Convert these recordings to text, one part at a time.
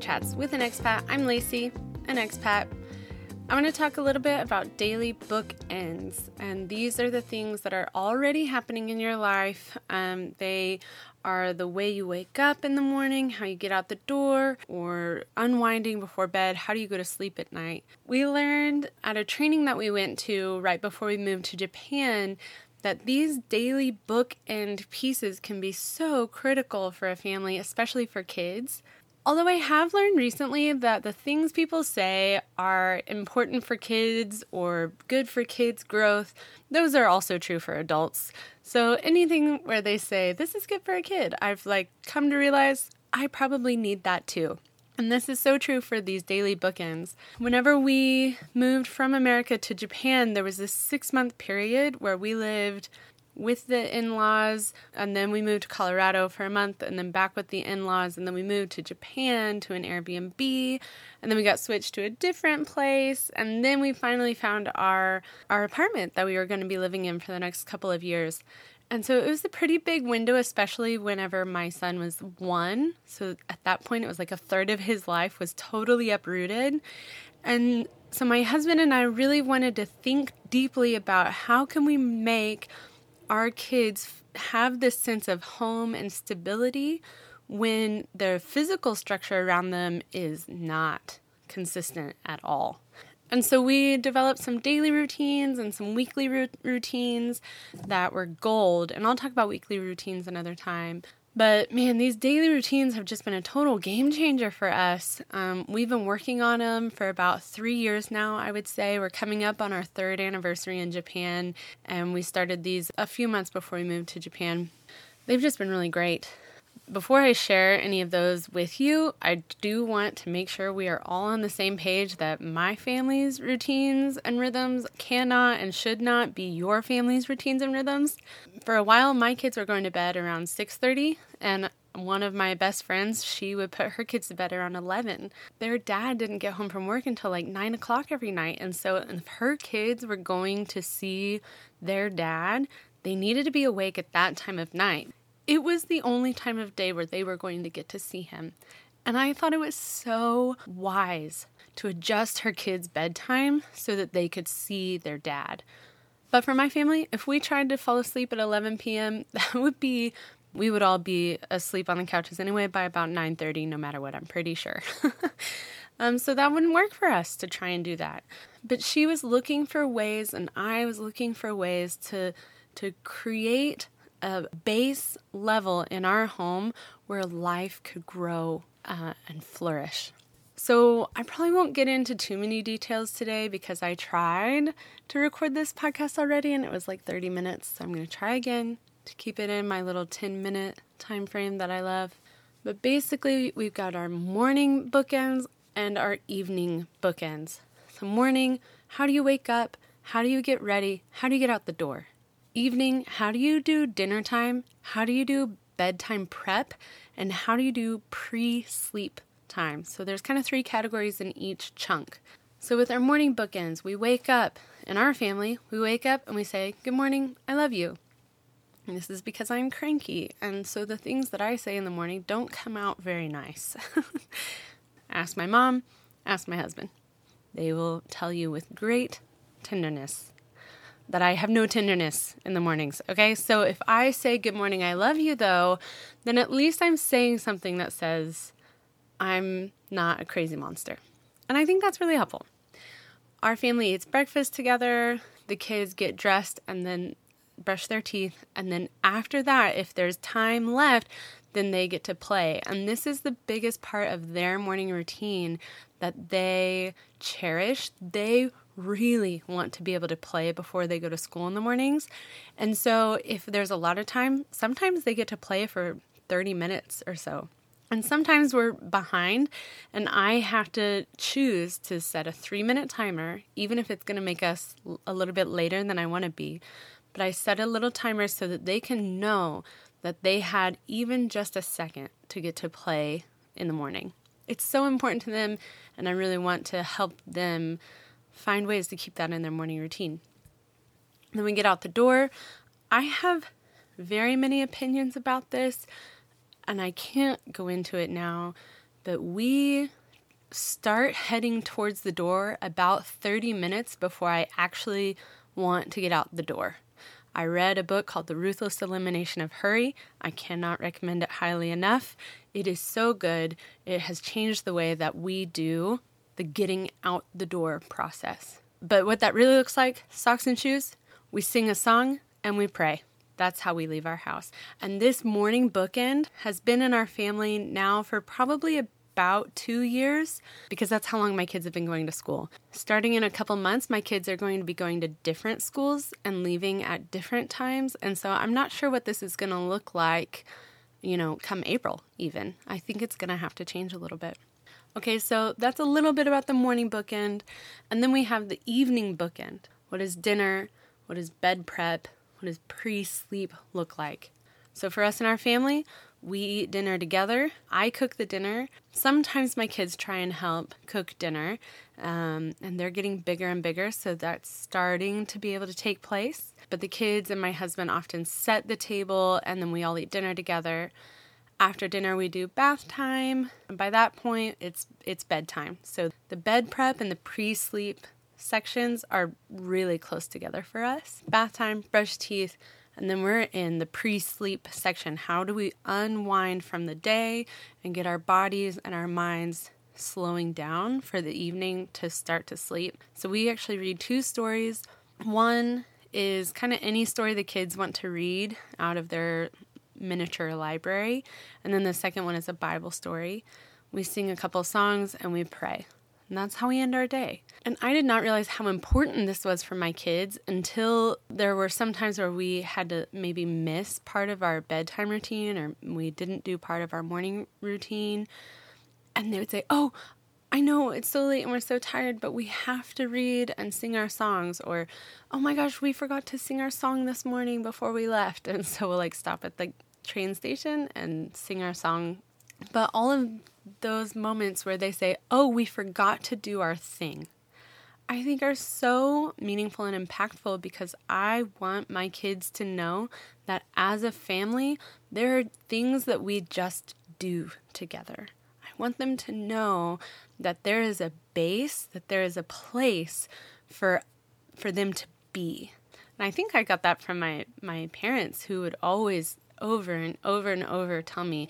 Chats with an expat. I'm Lacey, an expat. I want to talk a little bit about daily bookends, and these are the things that are already happening in your life. Um, they are the way you wake up in the morning, how you get out the door, or unwinding before bed, how do you go to sleep at night. We learned at a training that we went to right before we moved to Japan that these daily bookend pieces can be so critical for a family, especially for kids. Although I have learned recently that the things people say are important for kids or good for kids' growth, those are also true for adults. So anything where they say this is good for a kid, I've like come to realize I probably need that too. And this is so true for these daily bookends. Whenever we moved from America to Japan, there was this six month period where we lived with the in laws, and then we moved to Colorado for a month, and then back with the in laws, and then we moved to Japan to an Airbnb, and then we got switched to a different place, and then we finally found our our apartment that we were going to be living in for the next couple of years. And so it was a pretty big window, especially whenever my son was one. So at that point, it was like a third of his life was totally uprooted. And so my husband and I really wanted to think deeply about how can we make our kids have this sense of home and stability when their physical structure around them is not consistent at all. And so we developed some daily routines and some weekly routines that were gold. And I'll talk about weekly routines another time. But man, these daily routines have just been a total game changer for us. Um, we've been working on them for about three years now, I would say. We're coming up on our third anniversary in Japan, and we started these a few months before we moved to Japan. They've just been really great. Before I share any of those with you, I do want to make sure we are all on the same page that my family's routines and rhythms cannot and should not be your family's routines and rhythms. For a while, my kids were going to bed around 6:30, and one of my best friends, she would put her kids to bed around 11. Their dad didn't get home from work until like 9 o'clock every night. And so, if her kids were going to see their dad, they needed to be awake at that time of night. It was the only time of day where they were going to get to see him. And I thought it was so wise to adjust her kids' bedtime so that they could see their dad. But for my family, if we tried to fall asleep at 11 p.m., that would be we would all be asleep on the couches anyway by about 9:30 no matter what, I'm pretty sure. um, so that wouldn't work for us to try and do that. But she was looking for ways and I was looking for ways to to create a base level in our home where life could grow uh, and flourish. So, I probably won't get into too many details today because I tried to record this podcast already and it was like 30 minutes. So, I'm going to try again to keep it in my little 10 minute time frame that I love. But basically, we've got our morning bookends and our evening bookends. So, morning, how do you wake up? How do you get ready? How do you get out the door? Evening, how do you do dinner time? How do you do bedtime prep? And how do you do pre sleep time? So there's kind of three categories in each chunk. So with our morning bookends, we wake up in our family, we wake up and we say, Good morning, I love you. And this is because I'm cranky. And so the things that I say in the morning don't come out very nice. ask my mom, ask my husband. They will tell you with great tenderness that I have no tenderness in the mornings. Okay, so if I say good morning, I love you, though, then at least I'm saying something that says I'm not a crazy monster. And I think that's really helpful. Our family eats breakfast together, the kids get dressed and then brush their teeth. And then after that, if there's time left, then they get to play. And this is the biggest part of their morning routine that they cherish. They really want to be able to play before they go to school in the mornings. And so if there's a lot of time, sometimes they get to play for 30 minutes or so. And sometimes we're behind, and I have to choose to set a three minute timer, even if it's going to make us a little bit later than I want to be. But I set a little timer so that they can know that they had even just a second to get to play in the morning. It's so important to them, and I really want to help them find ways to keep that in their morning routine. Then we get out the door. I have very many opinions about this, and I can't go into it now but we start heading towards the door about 30 minutes before I actually want to get out the door. I read a book called The Ruthless Elimination of Hurry. I cannot recommend it highly enough. It is so good. It has changed the way that we do the getting out the door process. But what that really looks like socks and shoes, we sing a song and we pray. That's how we leave our house. And this morning bookend has been in our family now for probably about two years because that's how long my kids have been going to school. Starting in a couple months, my kids are going to be going to different schools and leaving at different times. And so I'm not sure what this is going to look like, you know, come April even. I think it's going to have to change a little bit. Okay, so that's a little bit about the morning bookend. And then we have the evening bookend. What is dinner? What is bed prep? What does pre sleep look like? So, for us and our family, we eat dinner together. I cook the dinner. Sometimes my kids try and help cook dinner, um, and they're getting bigger and bigger, so that's starting to be able to take place. But the kids and my husband often set the table, and then we all eat dinner together. After dinner, we do bath time. And by that point, it's it's bedtime. So the bed prep and the pre-sleep sections are really close together for us. Bath time, brush teeth, and then we're in the pre sleep section. How do we unwind from the day and get our bodies and our minds slowing down for the evening to start to sleep? So we actually read two stories. One is kind of any story the kids want to read out of their miniature library. And then the second one is a Bible story. We sing a couple songs and we pray. And that's how we end our day. And I did not realize how important this was for my kids until there were some times where we had to maybe miss part of our bedtime routine or we didn't do part of our morning routine. And they would say, Oh, I know it's so late and we're so tired, but we have to read and sing our songs. Or, oh my gosh, we forgot to sing our song this morning before we left. And so we'll like stop at the train station and sing our song. But all of those moments where they say, oh, we forgot to do our thing. I think are so meaningful and impactful because I want my kids to know that as a family, there are things that we just do together. Want them to know that there is a base, that there is a place for for them to be. And I think I got that from my my parents who would always over and over and over tell me,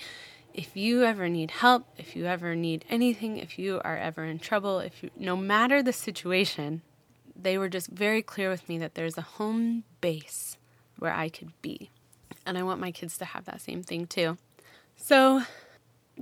if you ever need help, if you ever need anything, if you are ever in trouble, if you, no matter the situation, they were just very clear with me that there's a home base where I could be. And I want my kids to have that same thing too. So,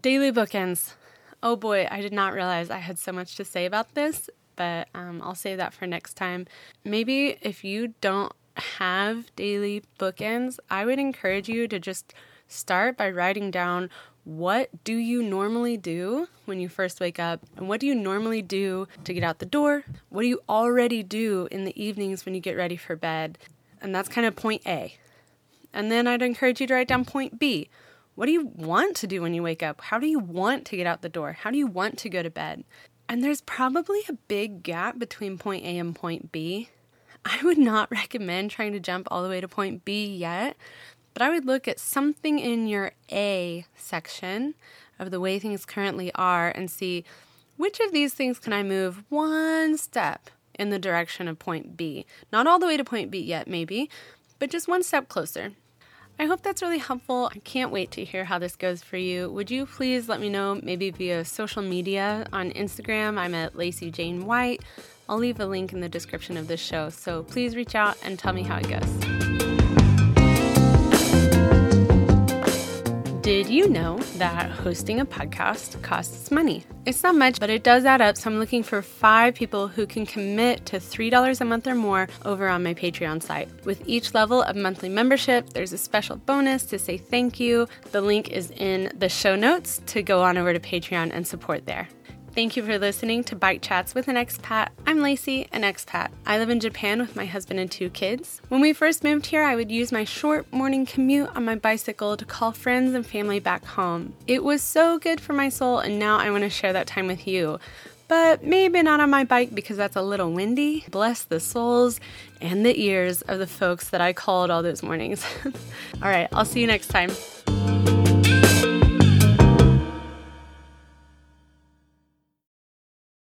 daily bookends. Oh boy, I did not realize I had so much to say about this, but um, I'll save that for next time. Maybe if you don't have daily bookends, I would encourage you to just start by writing down what do you normally do when you first wake up? And what do you normally do to get out the door? What do you already do in the evenings when you get ready for bed? And that's kind of point A. And then I'd encourage you to write down point B. What do you want to do when you wake up? How do you want to get out the door? How do you want to go to bed? And there's probably a big gap between point A and point B. I would not recommend trying to jump all the way to point B yet but I would look at something in your A section of the way things currently are and see which of these things can I move one step in the direction of point B. Not all the way to point B yet, maybe, but just one step closer. I hope that's really helpful. I can't wait to hear how this goes for you. Would you please let me know, maybe via social media on Instagram? I'm at Lacey Jane White. I'll leave a link in the description of this show, so please reach out and tell me how it goes. Did you know that hosting a podcast costs money? It's not much, but it does add up. So I'm looking for five people who can commit to $3 a month or more over on my Patreon site. With each level of monthly membership, there's a special bonus to say thank you. The link is in the show notes to go on over to Patreon and support there. Thank you for listening to Bike Chats with an Expat. I'm Lacey, an expat. I live in Japan with my husband and two kids. When we first moved here, I would use my short morning commute on my bicycle to call friends and family back home. It was so good for my soul, and now I want to share that time with you. But maybe not on my bike because that's a little windy. Bless the souls and the ears of the folks that I called all those mornings. all right, I'll see you next time.